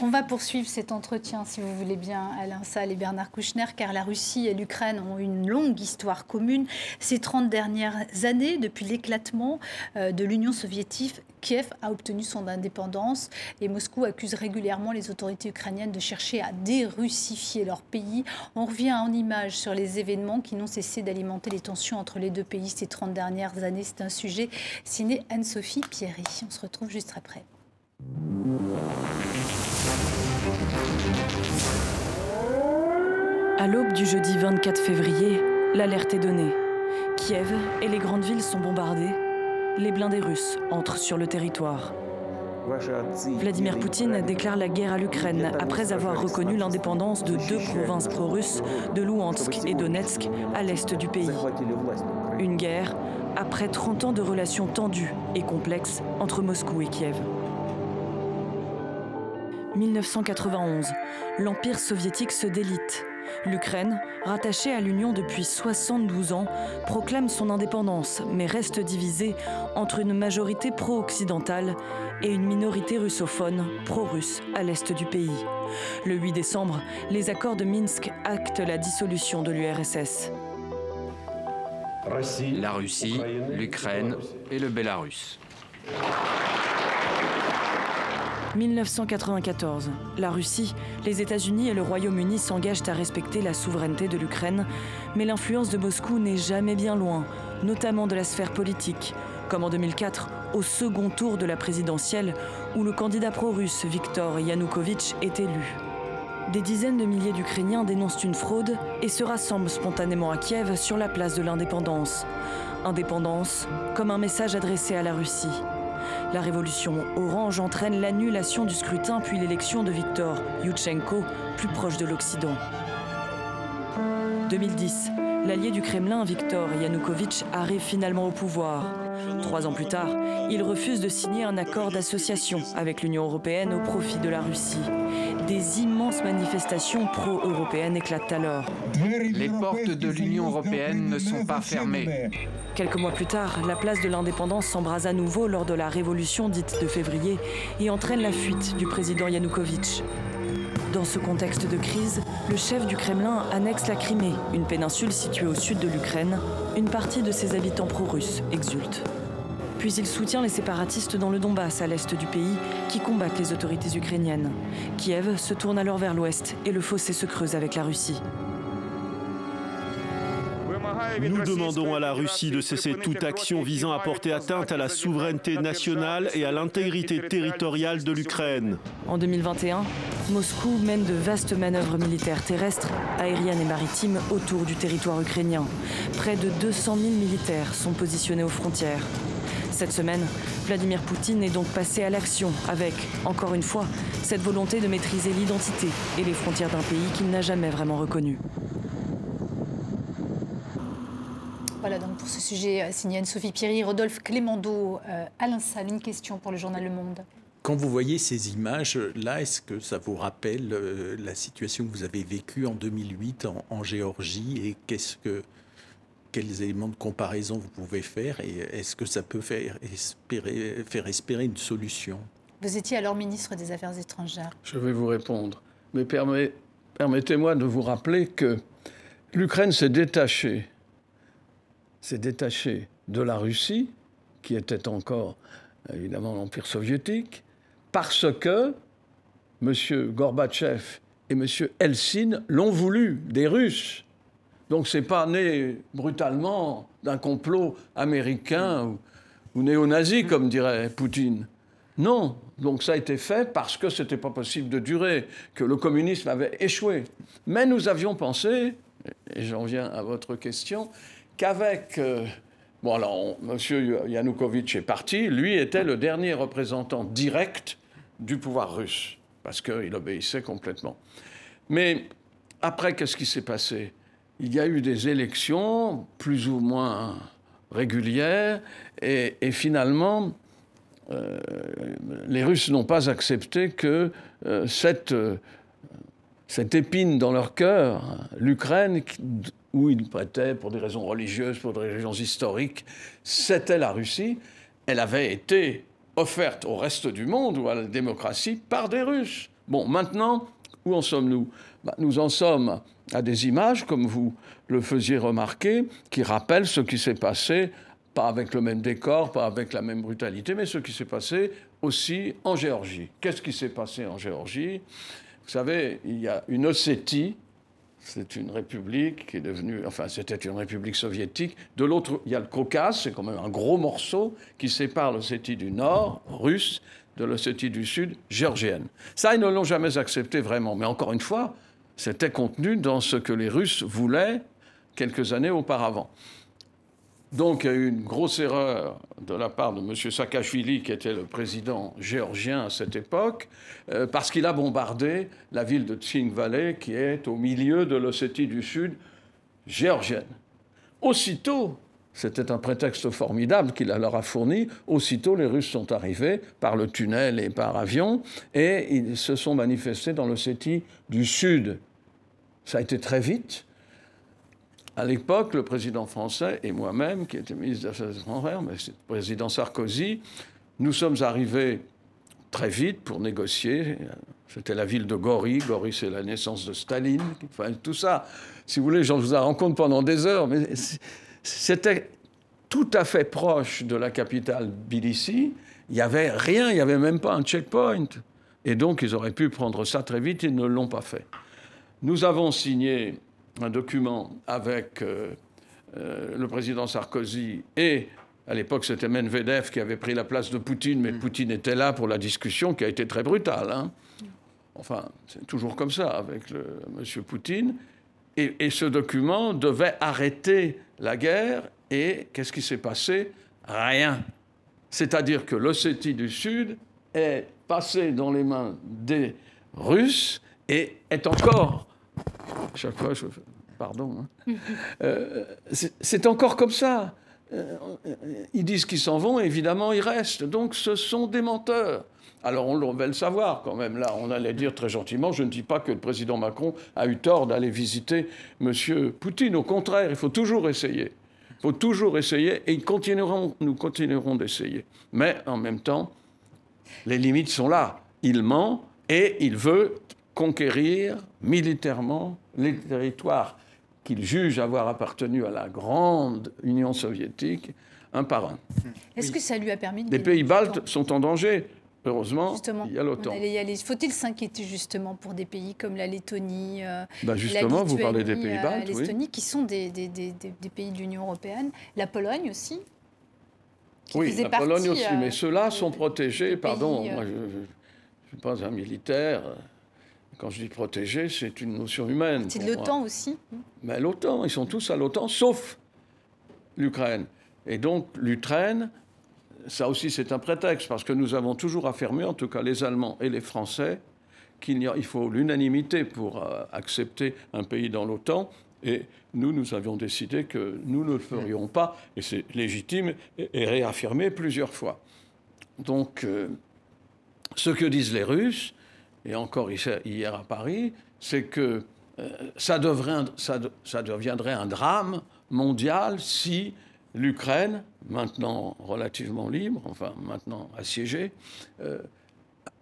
On, va poursuivre cet entretien, si vous voulez bien, Alain Salle et Bernard Kouchner, car la Russie et l'Ukraine ont une longue histoire commune. Ces 30 dernières années, depuis l'éclatement euh, de l'Union soviétique, Kiev a obtenu son indépendance et Moscou accuse régulièrement les autorités ukrainiennes de chercher à dérussifier leur pays. On revient en image sur les événements qui n'ont cessé d'alimenter les tensions entre les deux pays ces 30 dernières années. C'est un sujet signé Anne-Sophie Pierry. On se retrouve juste après. À l'aube du jeudi 24 février, l'alerte est donnée. Kiev et les grandes villes sont bombardées. les blindés russes entrent sur le territoire. Vladimir Poutine déclare la guerre à l'Ukraine après avoir reconnu l'indépendance de deux provinces pro-russes, de Louhansk et Donetsk, à l'est du pays. Une guerre après 30 ans de relations tendues et complexes entre Moscou et Kiev. 1991, l'Empire soviétique se délite. L'Ukraine, rattachée à l'Union depuis 72 ans, proclame son indépendance, mais reste divisée entre une majorité pro-occidentale et une minorité russophone, pro-russe, à l'est du pays. Le 8 décembre, les accords de Minsk actent la dissolution de l'URSS. La Russie, l'Ukraine et le Bélarus. 1994. La Russie, les États-Unis et le Royaume-Uni s'engagent à respecter la souveraineté de l'Ukraine, mais l'influence de Moscou n'est jamais bien loin, notamment de la sphère politique, comme en 2004 au second tour de la présidentielle où le candidat pro-russe Viktor Yanukovych est élu. Des dizaines de milliers d'Ukrainiens dénoncent une fraude et se rassemblent spontanément à Kiev sur la place de l'indépendance. Indépendance comme un message adressé à la Russie. La révolution orange entraîne l'annulation du scrutin puis l'élection de Viktor Yushchenko, plus proche de l'Occident. 2010, l'allié du Kremlin, Viktor Yanukovych, arrive finalement au pouvoir. Trois ans plus tard, il refuse de signer un accord d'association avec l'Union européenne au profit de la Russie. Des immenses manifestations pro-européennes éclatent alors. Les portes de l'Union européenne ne sont pas fermées. Quelques mois plus tard, la place de l'indépendance s'embrase à nouveau lors de la révolution dite de février et entraîne la fuite du président Yanukovych. Dans ce contexte de crise, le chef du Kremlin annexe la Crimée, une péninsule située au sud de l'Ukraine. Une partie de ses habitants pro-russes exultent. Puis il soutient les séparatistes dans le Donbass, à l'est du pays, qui combattent les autorités ukrainiennes. Kiev se tourne alors vers l'ouest et le fossé se creuse avec la Russie. Nous demandons à la Russie de cesser toute action visant à porter atteinte à la souveraineté nationale et à l'intégrité territoriale de l'Ukraine. En 2021, Moscou mène de vastes manœuvres militaires terrestres, aériennes et maritimes autour du territoire ukrainien. Près de 200 000 militaires sont positionnés aux frontières. Cette semaine, Vladimir Poutine est donc passé à l'action avec, encore une fois, cette volonté de maîtriser l'identité et les frontières d'un pays qu'il n'a jamais vraiment reconnu. Voilà donc pour ce sujet euh, signé Anne-Sophie Pierry, Rodolphe Clémendo, euh, Alain Salle, une question pour le journal Le Monde. Quand vous voyez ces images-là, est-ce que ça vous rappelle euh, la situation que vous avez vécue en 2008 en, Géorgie et qu'est-ce que, quels éléments de comparaison vous pouvez faire et est-ce que ça peut faire espérer, faire espérer une solution? Vous étiez alors ministre des Affaires étrangères. Je vais vous répondre. Mais permettez-moi de vous rappeler que l'Ukraine s'est détachée s'est détaché de la Russie, qui était encore évidemment l'Empire soviétique, parce que M. Gorbatchev et M. Helsin l'ont voulu, des Russes. Donc ce n'est pas né brutalement d'un complot américain ou, ou néo-nazi, comme dirait Poutine. Non, donc ça a été fait parce que ce n'était pas possible de durer, que le communisme avait échoué. Mais nous avions pensé, et j'en viens à votre question, qu'avec... Euh, bon, alors, M. Yanukovych est parti. Lui était le dernier représentant direct du pouvoir russe, parce qu'il obéissait complètement. Mais après, qu'est-ce qui s'est passé? Il y a eu des élections plus ou moins régulières, et, finalement, euh, les Russes n'ont pas accepté que euh, cette, cette épine dans leur cœur, l'Ukraine, où ils prêtaient pour des raisons religieuses, pour des raisons historiques, c'était la Russie. Elle avait été offerte au reste du monde ou à la démocratie par des Russes. Bon, maintenant, où en sommes-nous? Bah, Nous en sommes à des images, comme vous le faisiez remarquer, qui rappellent ce qui s'est passé, pas avec le même décor, pas avec la même brutalité, mais ce qui s'est passé aussi en Géorgie. Qu'est-ce qui s'est passé en Géorgie? Vous savez, il y a une Ossétie c'est une république qui est devenue, enfin c'était une république soviétique. De l'autre, il y a le Caucase, c'est quand même un gros morceau qui sépare l'Ossétie du Nord, russe, de l'Ossétie du Sud, géorgienne. Ça, ils ne l'ont jamais accepté vraiment. Mais encore une fois, c'était contenu dans ce que les Russes voulaient quelques années auparavant. Donc il y a eu une grosse erreur de la part de M. Saakashvili, qui était le président géorgien à cette époque, euh, parce qu'il a bombardé la ville de Tsingvale, qui est au milieu de l'Ossétie du Sud géorgienne. Aussitôt, c'était un prétexte formidable qu'il leur a fourni. Aussitôt, les Russes sont arrivés par le tunnel et par avion, et ils se sont manifestés dans l'Ossétie du Sud. Ça a été très vite. À l'époque, le président français et moi-même, qui était ministre des Affaires étrangères, mais c'est le président Sarkozy, nous sommes arrivés très vite pour négocier. C'était la ville de Gori. Gori, c'est la naissance de Staline. Enfin, tout ça, si vous voulez, j'en vous en compte pendant des heures, mais c'était tout à fait proche de la capitale Tbilissi. Il n'y avait rien, il n'y avait même pas un checkpoint. Et donc, ils auraient pu prendre ça très vite, ils ne l'ont pas fait. Nous avons signé un document avec euh, euh, le président Sarkozy et à l'époque, c'était Medvedev qui avait pris la place de Poutine, mais mm. Poutine était là pour la discussion qui a été très brutale. Hein. Enfin, c'est toujours comme ça avec le, M. Poutine. Et, et, ce document devait arrêter la guerre. Et qu'est-ce qui s'est passé? Rien. C'est-à-dire que l'Ossétie du Sud est passée dans les mains des Russes et est encore chaque fois, je... pardon. Hein. Euh, c'est encore comme ça. Euh, ils disent qu'ils s'en vont, évidemment, ils restent. Donc, ce sont des menteurs. Alors, on va le savoir quand même. Là, on allait dire très gentiment je ne dis pas que le président Macron a eu tort d'aller visiter M. Poutine. Au contraire, il faut toujours essayer. Il faut toujours essayer, et ils continueront, nous continuerons d'essayer. Mais en même temps, les limites sont là. Il ment et il veut conquérir militairement les territoires qu'il juge avoir appartenu à la grande Union soviétique, un par un. Est-ce que ça lui a permis de... Les pays baltes sont en danger. Heureusement, il y a l'OTAN. Faut-il s'inquiéter justement pour des pays comme la Lettonie euh, bah Justement, vous parlez des pays baltes. Euh, l'Estonie, qui sont des, des, pays de l'Union européenne. La Pologne aussi Oui, la Pologne aussi, mais euh, ceux-là sont protégés. Pardon, moi je ne suis pas un militaire. Quand je dis protéger, c'est une notion humaine. C'est de l'OTAN aussi Mais l'OTAN, ils sont tous à l'OTAN, sauf l'Ukraine. Et donc l'Ukraine, ça aussi c'est un prétexte, parce que nous avons toujours affirmé, en tout cas les Allemands et les Français, qu'il il faut l'unanimité pour euh, accepter un pays dans l'OTAN. Et nous, nous avions décidé que nous ne le ferions pas, et c'est légitime, et, réaffirmé plusieurs fois. Donc, euh, ce que disent les Russes, et encore hier à Paris, c'est que euh, ça, deviendrait un drame mondial si l'Ukraine, maintenant relativement libre, enfin maintenant assiégée, euh,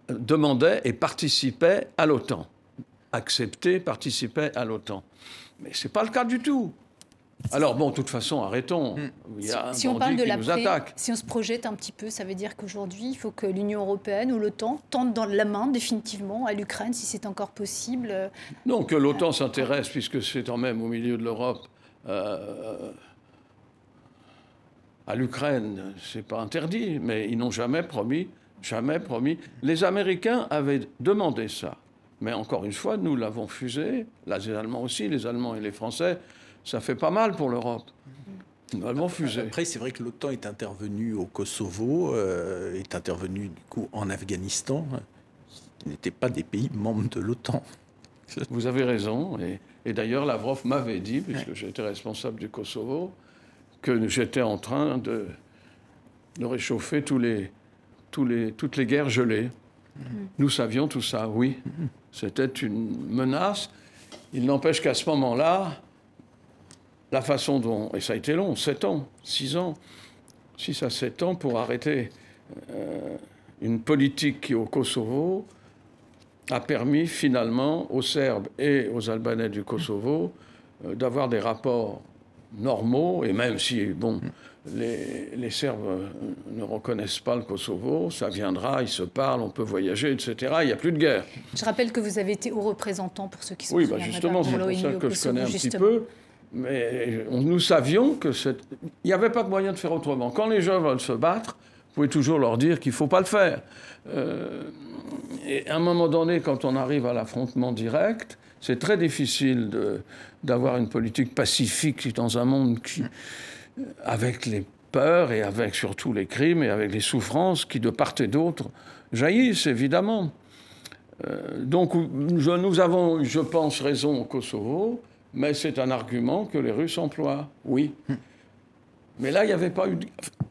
demandait et participait à l'OTAN, acceptait, participait à l'OTAN. Mais ce n'est pas le cas du tout. Alors bon, de toute façon, arrêtons. Hmm. Il y a un si on parle de attaque. Si on se projette un petit peu, ça veut dire qu'aujourd'hui, il faut que l'Union européenne ou l'OTAN tente dans la main définitivement à l'Ukraine, si c'est encore possible. Non, que l'OTAN s'intéresse, puisque c'est quand même au milieu de l'Europe. Euh, à l'Ukraine, c'est pas interdit, mais ils n'ont jamais promis, jamais promis. Les Américains avaient demandé ça, mais encore une fois, nous l'avons fusé. Là, les Allemands aussi, les Allemands et les Français ça fait pas mal pour l'Europe. Nous fusé. Après, c'est vrai que l'OTAN est intervenu au Kosovo, euh, est intervenu du coup en Afghanistan. Ce n'étaient pas des pays membres de l'OTAN. Vous avez raison. Et, d'ailleurs, Lavrov m'avait dit, puisque j'étais responsable du Kosovo, que j'étais en train de, de réchauffer tous les, tous les, toutes les guerres gelées. Mm-hmm. Nous savions tout ça, oui. Mm-hmm. C'était une menace. Il n'empêche qu'à ce moment-là, la façon dont, et ça a été long, 7 ans, 6 ans, 6 à 7 ans pour arrêter euh, une politique qui au Kosovo a permis finalement aux Serbes et aux Albanais du Kosovo euh, d'avoir des rapports normaux, et même si, bon, les, les, Serbes euh, ne reconnaissent pas le Kosovo, ça viendra, ils se parlent, on peut voyager, etc. Il n'y a plus de guerre. Je rappelle que vous avez été haut représentant pour ceux qui sont Oui, bah justement, c'est pour ça que je connais un petit peu. Mais nous savions que il n'y avait pas de moyen de faire autrement. Quand les gens veulent se battre, vous pouvez toujours leur dire qu'il ne faut pas le faire. Euh, et à un moment donné, quand on arrive à l'affrontement direct, c'est très difficile d'avoir une politique pacifique dans un monde qui, avec les peurs et avec surtout les crimes et avec les souffrances qui de part et d'autre jaillissent évidemment. Euh, donc nous avons, je pense, raison au Kosovo, mais c'est un argument que les Russes emploient, oui. Mais là, il n'y avait pas eu...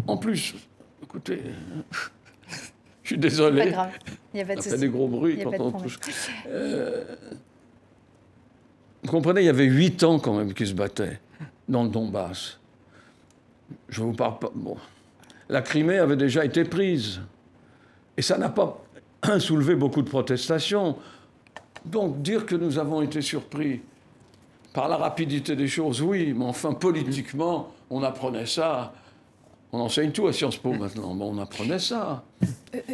En plus, écoutez, je suis désolé. Pas grave. Il y a pas de Ça fait des gros bruits quand on touche. Euh, vous comprenez, il y avait huit ans quand même qu'ils se battaient dans le Donbass. Je vous parle pas. Bon. La Crimée avait déjà été prise. Et ça n'a pas soulevé beaucoup de protestations. Donc dire que nous avons été surpris par la rapidité des choses, oui, mais enfin politiquement, on apprenait ça. On enseigne tout à Sciences Po maintenant, mais on apprenait ça.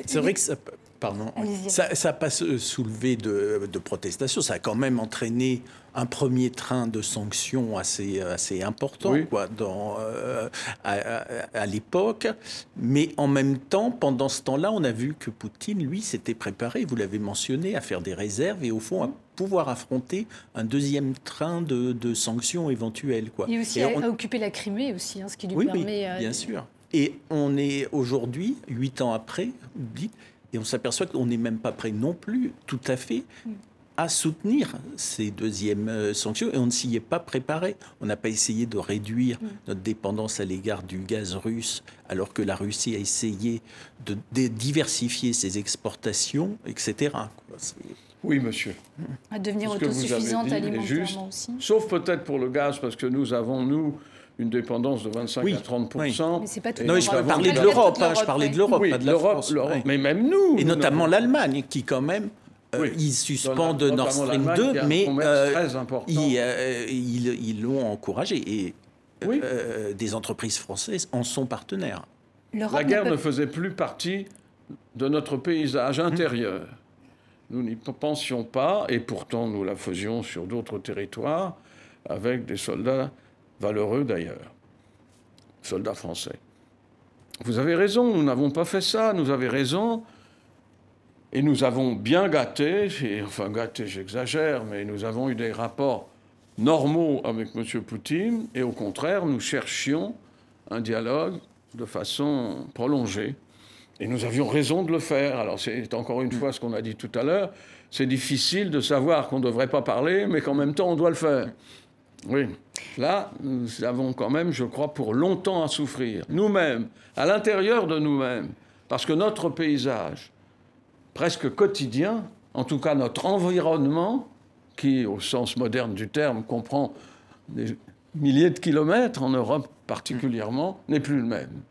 C'est vrai que ça, pardon, ça n'a pas soulevé de, de protestations, ça a quand même entraîné un premier train de sanctions assez, assez important quoi, dans, euh, à, l'époque. Mais en même temps, pendant ce temps-là, on a vu que Poutine, lui, s'était préparé, vous l'avez mentionné, à faire des réserves et au fond à pouvoir affronter un deuxième train de, de sanctions éventuelles. Quoi. Et aussi à, occuper la Crimée aussi, hein, ce qui lui permet... Oui, euh, bien sûr. Et on est aujourd'hui, huit ans après, et on s'aperçoit qu'on n'est même pas prêt non plus, tout à fait, mm à soutenir ces deuxièmes euh, sanctions et on ne s'y est pas préparé. On n'a pas essayé de réduire mm. notre dépendance à l'égard du gaz russe alors que la Russie a essayé de diversifier ses exportations, etc. Oui, monsieur. À devenir autosuffisante alimentairement aussi. Sauf peut-être pour le gaz, parce que nous avons, nous, une dépendance de 25 à 30 Mais c'est pas tout Non, je parlais de l'Europe, hein, je parlais de l'Europe, pas de la France. Mais même nous. Et notamment l'Allemagne, qui quand même euh, ils suspendent Nord Stream 2, mais euh, euh, ils l'ont encouragé. Et des entreprises françaises en sont partenaires. La guerre ne faisait plus partie de notre paysage intérieur. Nous n'y pensions pas, et pourtant nous la faisions sur d'autres territoires, avec des soldats valeureux d'ailleurs, soldats français. Vous avez raison, nous n'avons pas fait ça, nous avez raison et nous avons bien gâté, enfin gâté j'exagère, mais nous avons eu des rapports normaux avec M. Poutine, et au contraire, nous cherchions un dialogue de façon prolongée. Et nous avions raison de le faire. Alors c'est encore une fois ce qu'on a dit tout à l'heure, c'est difficile de savoir qu'on ne devrait pas parler, mais qu'en même temps on doit le faire. Oui. Là, nous avons quand même, je crois, pour longtemps à souffrir. Nous-mêmes, à l'intérieur de nous-mêmes, parce que notre paysage, presque quotidien, en tout cas notre environnement, qui au sens moderne du terme comprend des milliers de kilomètres, en Europe particulièrement, n'est plus le même.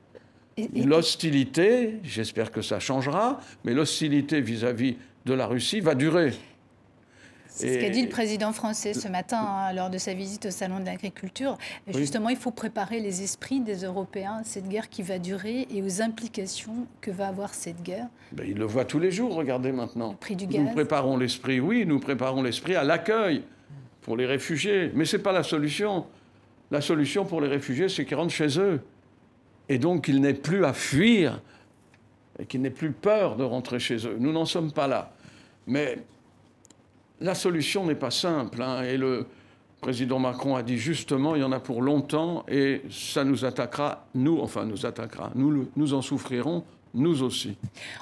L'hostilité, j'espère que ça changera, mais l'hostilité vis-à-vis de la Russie va durer. C'est ce qu'a dit le président français ce matin hein, lors de sa visite au Salon de l'agriculture. Justement, il faut préparer les esprits des Européens à cette guerre qui va durer et aux implications que va avoir cette guerre. Ben, il le voit tous les jours, regardez maintenant. Le prix du gaz. Nous préparons l'esprit, oui, nous préparons l'esprit à l'accueil pour les réfugiés. Mais ce n'est pas la solution. La solution pour les réfugiés, c'est qu'ils rentrent chez eux. Et donc qu'ils n'aient plus à fuir et qu'ils n'aient plus peur de rentrer chez eux. Nous n'en sommes pas là. Mais la solution n'est pas simple. Hein, et le président Macron a dit justement, il y en a pour longtemps et ça nous attaquera, nous, enfin nous attaquera, nous, nous en souffrirons, nous aussi.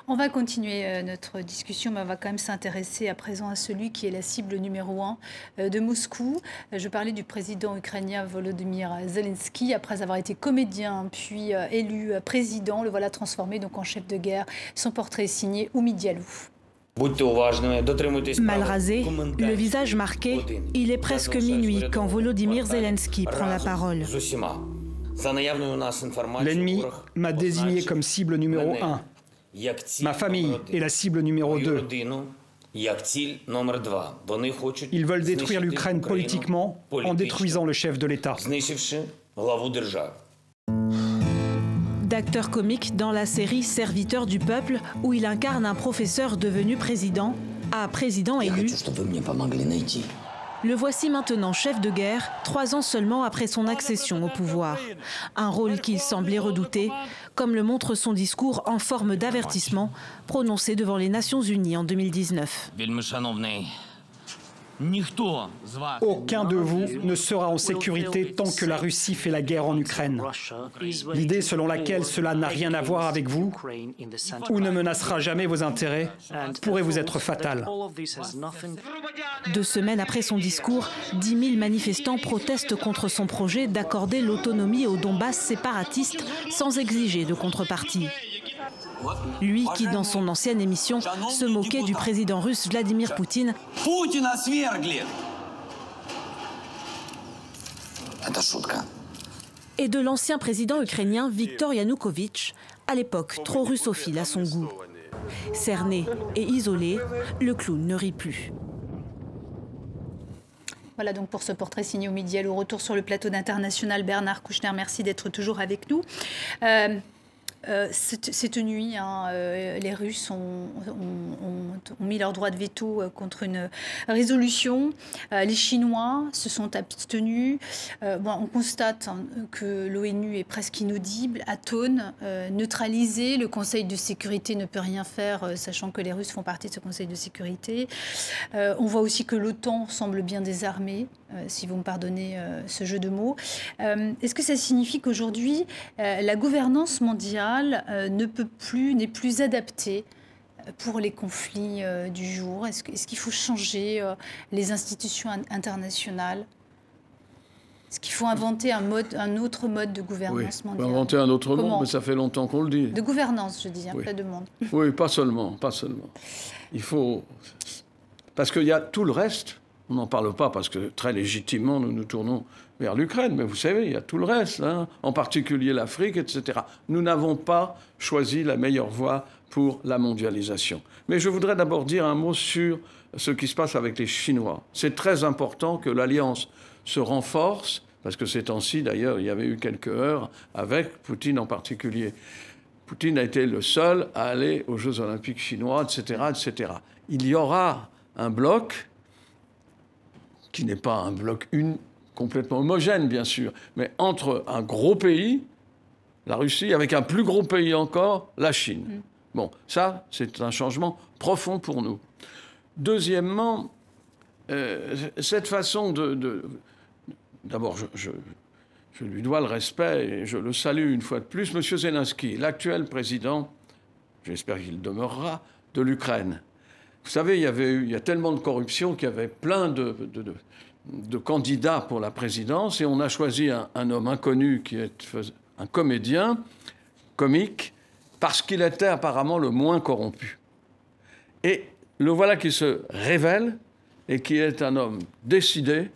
On va continuer euh, notre discussion, mais on va quand même s'intéresser à présent à celui qui est la cible numéro un euh, de Moscou. Euh, je parlais du président ukrainien Volodymyr Zelensky. Après avoir été comédien, puis élu président, le voilà transformé donc en chef de guerre. Son portrait est signé Oumi Dialou. Mal rasé, le visage marqué, il est presque minuit quand Volodymyr Zelensky prend la parole. L'ennemi m'a désigné comme cible numéro 1. Ma famille est la cible numéro 2. Ils veulent détruire l'Ukraine politiquement en détruisant le chef de l'État d'acteur comique dans la série Serviteur du peuple, où il incarne un professeur devenu président, à président élu. Le voici maintenant chef de guerre, trois ans seulement après son accession au pouvoir. Un rôle qu'il semblait redouter, comme le montre son discours en forme d'avertissement prononcé devant les Nations Unies en 2019. Aucun de vous ne sera en sécurité tant que la Russie fait la guerre en Ukraine. L'idée selon laquelle cela n'a rien à voir avec vous ou ne menacera jamais vos intérêts pourrait vous être fatale. Deux semaines après son discours, 10 000 manifestants protestent contre son projet d'accorder l'autonomie au Donbass séparatiste sans exiger de contrepartie. Lui qui, dans son ancienne émission, se moquait du président russe Vladimir Poutine et de l'ancien président ukrainien Viktor Yanukovych, à l'époque trop russophile à son goût. Cerné et isolé, le clown ne rit plus. Voilà donc pour ce portrait signé au midi. Au retour sur le plateau d'International, Bernard Kouchner, merci d'être toujours avec nous. Euh, euh, cette, nuit, hein, euh, les Russes ont, mis leur droit de veto euh, contre une résolution. les Chinois se sont abstenus. On constate hein, que l'ONU est presque inaudible, atone, neutralisé. Le Conseil de sécurité ne peut rien faire, sachant que les Russes font partie de ce Conseil de sécurité. on voit aussi que l'OTAN semble bien désarmée. Si vous me pardonnez ce jeu de mots. Est-ce que ça signifie qu'aujourd'hui, la gouvernance mondiale ne peut plus, n'est plus adaptée pour les conflits du jour Est-ce qu'il faut changer les institutions internationales? Est-ce qu'il faut inventer un, mode, un autre mode de gouvernance mondiale? Inventer un autre monde, mais ça fait longtemps qu'on le dit. De gouvernance, je dis, un peu de monde. Oui, pas seulement, pas seulement. Il faut... Parce qu'il y a tout le reste on n'en parle pas parce que très légitimement nous nous tournons vers l'Ukraine, mais vous savez, il y a tout le reste, hein, en particulier l'Afrique, etc. Nous n'avons pas choisi la meilleure voie pour la mondialisation. Mais je voudrais d'abord dire un mot sur ce qui se passe avec les Chinois. C'est très important que l'alliance se renforce, parce que ces temps-ci, d'ailleurs, il y avait eu quelques heures avec Poutine en particulier. Poutine a été le seul à aller aux Jeux olympiques chinois, etc., etc. Il y aura un bloc qui n'est pas un bloc une, complètement homogène, bien sûr, mais entre un gros pays, la Russie, avec un plus gros pays encore, la Chine. Mm. Bon, ça, c'est un changement profond pour nous. Deuxièmement, euh, cette façon de... D'abord, je, je, je, lui dois le respect et je le salue une fois de plus. Monsieur Zelensky, l'actuel président, j'espère qu'il demeurera, de l'Ukraine, vous savez, il y, avait il y a tellement de corruption qu'il y avait plein de, de, candidats pour la présidence et on a choisi un, homme inconnu qui est un comédien, comique, parce qu'il était apparemment le moins corrompu. Et le voilà qui se révèle et qui est un homme décidé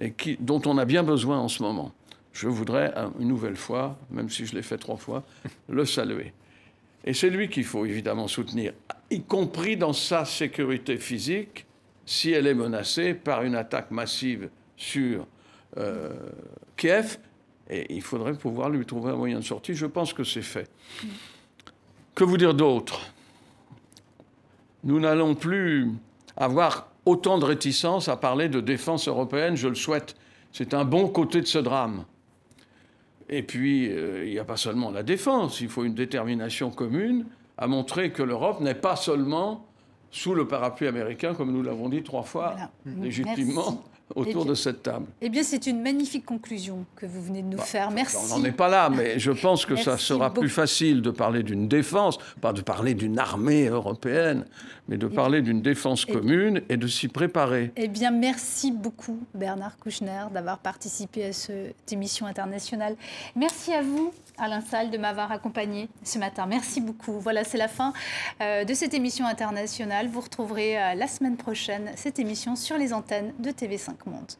et qui, dont on a bien besoin en ce moment. Je voudrais une nouvelle fois, même si je l'ai fait trois fois, le saluer. Et c'est lui qu'il faut évidemment soutenir, y compris dans sa sécurité physique, si elle est menacée par une attaque massive sur euh, Kiev. Il faudrait pouvoir lui trouver un moyen de sortie. Je pense que c'est fait. Que vous dire d'autre? Nous n'allons plus avoir autant de réticence à parler de défense européenne, je le souhaite. C'est un bon côté de ce drame. Et puis, euh, il n'y a pas seulement la défense, il faut une détermination commune à montrer que l'Europe n'est pas seulement sous le parapluie américain, comme nous l'avons dit trois fois légitimement, autour de cette table. Eh bien, c'est une magnifique conclusion que vous venez de nous bah, faire. Merci. On n'en est pas là, mais je pense que ça sera plus facile de parler d'une défense, pas de parler d'une armée européenne, mais de parler d'une défense commune et de s'y préparer. Eh bien, merci beaucoup, Bernard Kouchner, d'avoir participé à cette émission internationale. Merci à vous, Alain Salle de m'avoir accompagné ce matin. Merci beaucoup. Voilà, c'est la fin euh, de cette émission internationale. Vous retrouverez euh, la semaine prochaine cette émission sur les antennes de TV5 Monde.